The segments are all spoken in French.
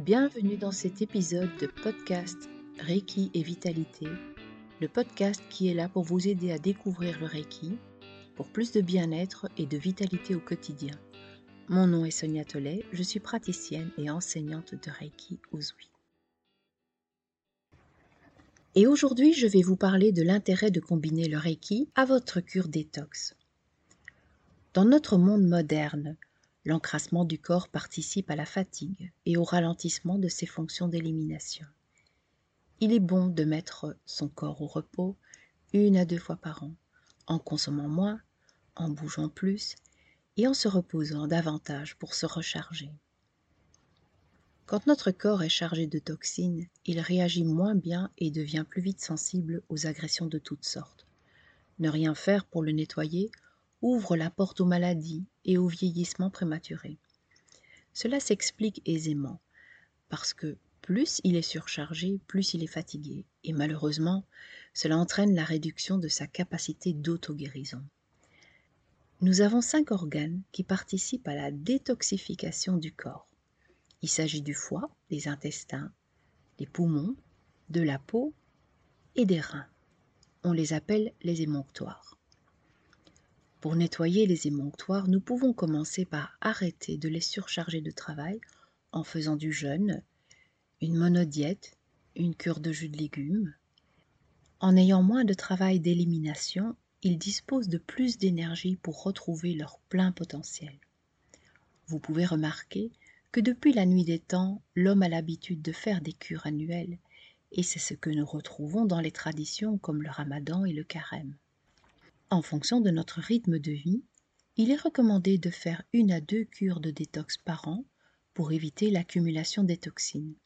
Bienvenue dans cet épisode de podcast Reiki et Vitalité, le podcast qui est là pour vous aider à découvrir le Reiki pour plus de bien-être et de vitalité au quotidien. Mon nom est Sonia Tollet, je suis praticienne et enseignante de Reiki Uzui. Et aujourd'hui, je vais vous parler de l'intérêt de combiner le Reiki à votre cure détox. Dans notre monde moderne, l'encrassement du corps participe à la fatigue et au ralentissement de ses fonctions d'élimination. Il est bon de mettre son corps au repos une à deux fois par an, en consommant moins, en bougeant plus et en se reposant davantage pour se recharger. Quand notre corps est chargé de toxines, il réagit moins bien et devient plus vite sensible aux agressions de toutes sortes. Ne rien faire pour le nettoyer ouvre la porte aux maladies et au vieillissement prématuré. Cela s'explique aisément, parce que plus il est surchargé, plus il est fatigué, et malheureusement, cela entraîne la réduction de sa capacité d'auto-guérison. Nous avons cinq organes qui participent à la détoxification du corps. Il s'agit du foie, des intestins, des poumons, de la peau et des reins. On les appelle les émonctoires. Pour nettoyer les émonctoires, nous pouvons commencer par arrêter de les surcharger de travail en faisant du jeûne, une monodiète, une cure de jus de légumes. En ayant moins de travail d'élimination, ils disposent de plus d'énergie pour retrouver leur plein potentiel. Vous pouvez remarquer que depuis la nuit des temps, l'homme a l'habitude de faire des cures annuelles, et c'est ce que nous retrouvons dans les traditions comme le ramadan et le carême. En fonction de notre rythme de vie, il est recommandé de faire une à deux cures de détox par an pour éviter l'accumulation des toxines.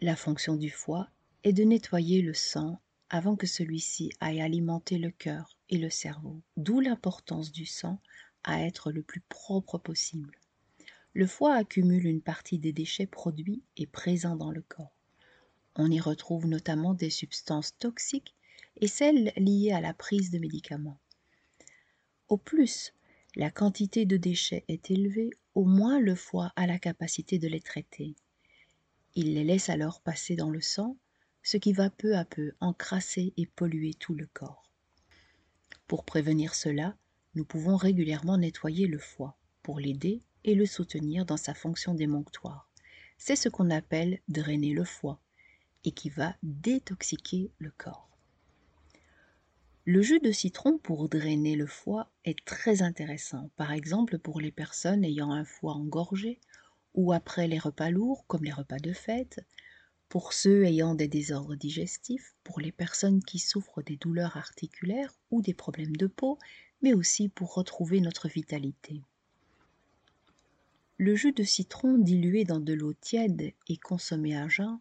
La fonction du foie est de nettoyer le sang avant que celui-ci aille alimenter le cœur et le cerveau, d'où l'importance du sang à être le plus propre possible. Le foie accumule une partie des déchets produits et présents dans le corps. On y retrouve notamment des substances toxiques et celles liées à la prise de médicaments. Au plus la quantité de déchets est élevée, au moins le foie a la capacité de les traiter. Il les laisse alors passer dans le sang, ce qui va peu à peu encrasser et polluer tout le corps. Pour prévenir cela, nous pouvons régulièrement nettoyer le foie pour l'aider et le soutenir dans sa fonction démonctoire. C'est ce qu'on appelle drainer le foie et qui va détoxiquer le corps. Le jus de citron pour drainer le foie est très intéressant, par exemple pour les personnes ayant un foie engorgé ou après les repas lourds comme les repas de fête, pour ceux ayant des désordres digestifs, pour les personnes qui souffrent des douleurs articulaires ou des problèmes de peau, mais aussi pour retrouver notre vitalité. Le jus de citron dilué dans de l'eau tiède et consommé à jeun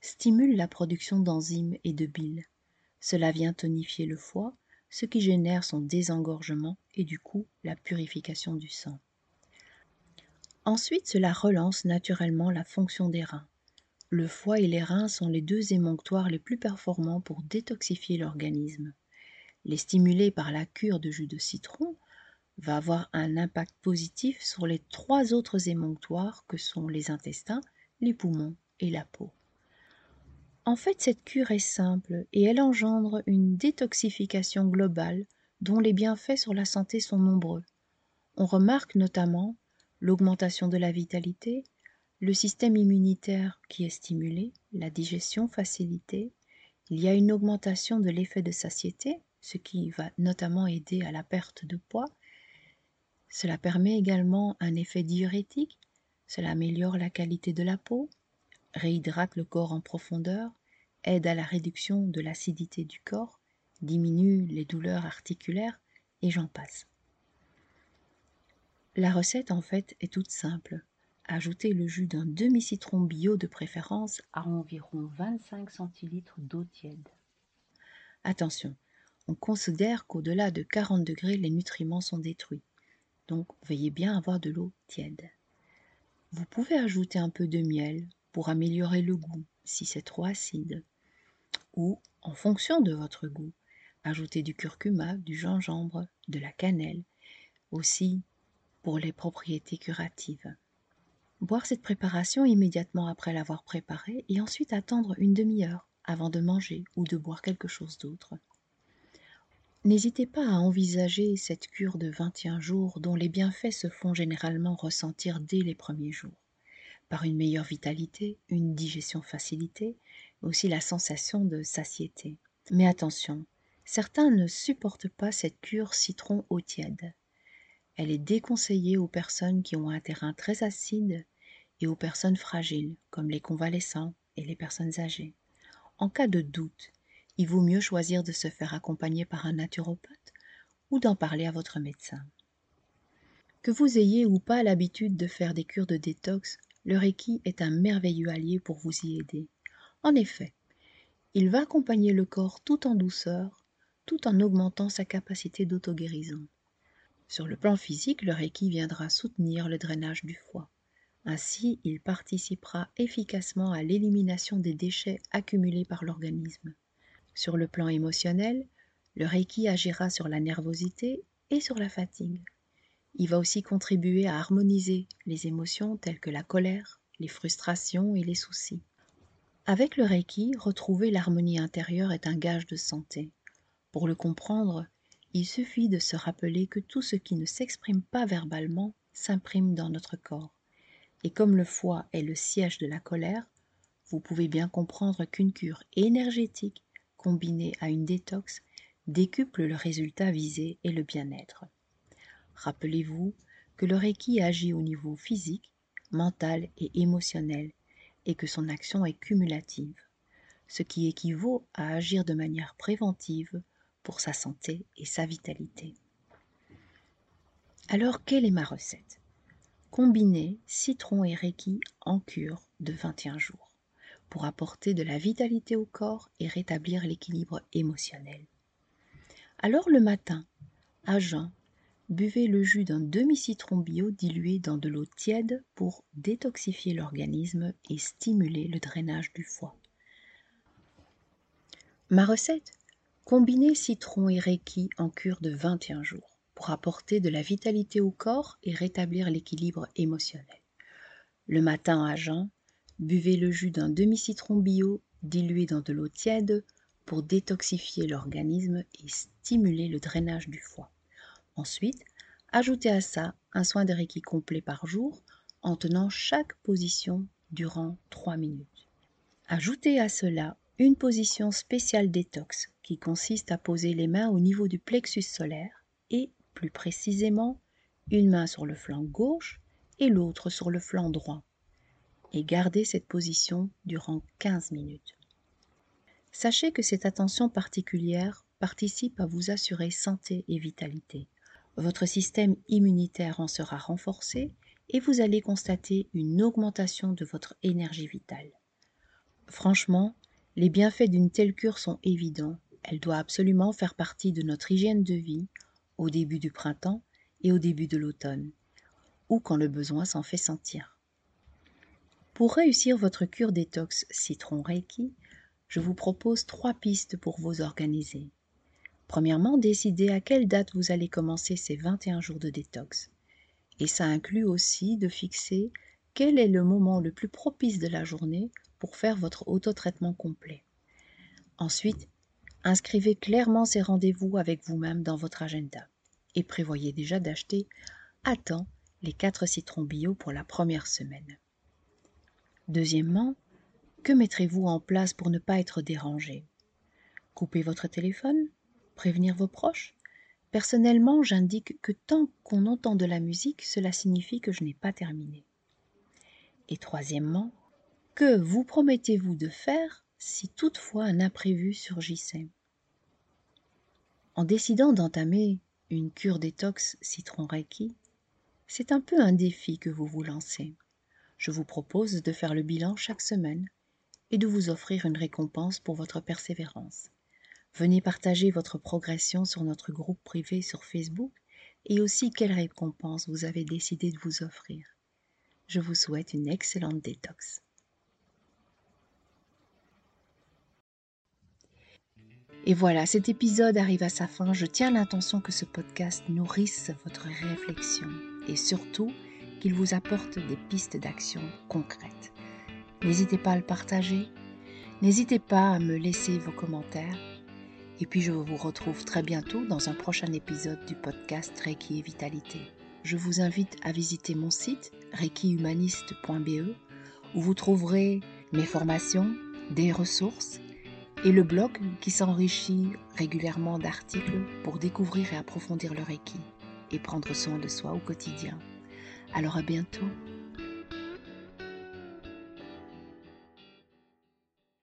stimule la production d'enzymes et de bile. Cela vient tonifier le foie, ce qui génère son désengorgement et du coup la purification du sang. Ensuite, cela relance naturellement la fonction des reins. Le foie et les reins sont les deux émonctoires les plus performants pour détoxifier l'organisme. Les stimuler par la cure de jus de citron va avoir un impact positif sur les trois autres émonctoires que sont les intestins, les poumons et la peau. En fait, cette cure est simple et elle engendre une détoxification globale dont les bienfaits sur la santé sont nombreux. On remarque notamment l'augmentation de la vitalité, le système immunitaire qui est stimulé, la digestion facilitée, il y a une augmentation de l'effet de satiété, ce qui va notamment aider à la perte de poids, cela permet également un effet diurétique, cela améliore la qualité de la peau, réhydrate le corps en profondeur, aide à la réduction de l'acidité du corps, diminue les douleurs articulaires et j'en passe. La recette en fait est toute simple. Ajoutez le jus d'un demi-citron bio de préférence à environ 25 centilitres d'eau tiède. Attention, on considère qu'au-delà de 40 degrés, les nutriments sont détruits. Donc veillez bien avoir de l'eau tiède. Vous pouvez ajouter un peu de miel pour améliorer le goût si c'est trop acide. Ou, en fonction de votre goût, ajouter du curcuma, du gingembre, de la cannelle, aussi pour les propriétés curatives. Boire cette préparation immédiatement après l'avoir préparée et ensuite attendre une demi-heure avant de manger ou de boire quelque chose d'autre. N'hésitez pas à envisager cette cure de 21 jours dont les bienfaits se font généralement ressentir dès les premiers jours, par une meilleure vitalité, une digestion facilitée, aussi la sensation de satiété. Mais attention, certains ne supportent pas cette cure citron eau tiède. Elle est déconseillée aux personnes qui ont un terrain très acide et aux personnes fragiles, comme les convalescents et les personnes âgées. En cas de doute, il vaut mieux choisir de se faire accompagner par un naturopathe ou d'en parler à votre médecin. Que vous ayez ou pas l'habitude de faire des cures de détox, le Reiki est un merveilleux allié pour vous y aider. En effet, il va accompagner le corps tout en douceur, tout en augmentant sa capacité d'auto-guérison. Sur le plan physique, le Reiki viendra soutenir le drainage du foie. Ainsi, il participera efficacement à l'élimination des déchets accumulés par l'organisme. Sur le plan émotionnel, le Reiki agira sur la nervosité et sur la fatigue. Il va aussi contribuer à harmoniser les émotions telles que la colère, les frustrations et les soucis. Avec le Reiki, retrouver l'harmonie intérieure est un gage de santé. Pour le comprendre, il suffit de se rappeler que tout ce qui ne s'exprime pas verbalement s'imprime dans notre corps. Et comme le foie est le siège de la colère, vous pouvez bien comprendre qu'une cure énergétique combinée à une détox décuple le résultat visé et le bien-être. Rappelez-vous que le Reiki agit au niveau physique, mental et émotionnel et que son action est cumulative, ce qui équivaut à agir de manière préventive pour sa santé et sa vitalité. Alors, quelle est ma recette? Combinez citron et reiki en cure de 21 jours pour apporter de la vitalité au corps et rétablir l'équilibre émotionnel. Alors le matin, à jeun, buvez le jus d'un demi-citron bio dilué dans de l'eau tiède pour détoxifier l'organisme et stimuler le drainage du foie. Ma recette Combinez citron et reiki en cure de 21 jours pour apporter de la vitalité au corps et rétablir l'équilibre émotionnel. Le matin à jeun, buvez le jus d'un demi-citron bio dilué dans de l'eau tiède pour détoxifier l'organisme et stimuler le drainage du foie. Ensuite, ajoutez à ça un soin de Reiki complet par jour en tenant chaque position durant 3 minutes. Ajoutez à cela une position spéciale détox qui consiste à poser les mains au niveau du plexus solaire et plus précisément une main sur le flanc gauche et l'autre sur le flanc droit, et gardez cette position durant 15 minutes. Sachez que cette attention particulière participe à vous assurer santé et vitalité. Votre système immunitaire en sera renforcé et vous allez constater une augmentation de votre énergie vitale. Franchement, les bienfaits d'une telle cure sont évidents. Elle doit absolument faire partie de notre hygiène de vie au début du printemps et au début de l'automne, ou quand le besoin s'en fait sentir. Pour réussir votre cure détox citron Reiki, je vous propose trois pistes pour vous organiser. Premièrement, décidez à quelle date vous allez commencer ces 21 jours de détox. Et ça inclut aussi de fixer quel est le moment le plus propice de la journée pour faire votre autotraitement complet. Ensuite, Inscrivez clairement ces rendez-vous avec vous-même dans votre agenda et prévoyez déjà d'acheter à temps les 4 citrons bio pour la première semaine. Deuxièmement, que mettrez-vous en place pour ne pas être dérangé? Couper votre téléphone? Prévenir vos proches Personnellement, j'indique que tant qu'on entend de la musique, cela signifie que je n'ai pas terminé. Et troisièmement, que vous promettez-vous de faire si toutefois un imprévu surgissait? En décidant d'entamer une cure détox citron Reiki, c'est un peu un défi que vous vous lancez. Je vous propose de faire le bilan chaque semaine et de vous offrir une récompense pour votre persévérance. Venez partager votre progression sur notre groupe privé sur Facebook et aussi quelle récompense vous avez décidé de vous offrir. Je vous souhaite une excellente détox. Et voilà, cet épisode arrive à sa fin. Je tiens l'intention que ce podcast nourrisse votre réflexion et surtout qu'il vous apporte des pistes d'action concrètes. N'hésitez pas à le partager, n'hésitez pas à me laisser vos commentaires. Et puis je vous retrouve très bientôt dans un prochain épisode du podcast Reiki et Vitalité. Je vous invite à visiter mon site reikihumaniste.be où vous trouverez mes formations, des ressources et le blog qui s'enrichit régulièrement d'articles pour découvrir et approfondir le Reiki et prendre soin de soi au quotidien. Alors à bientôt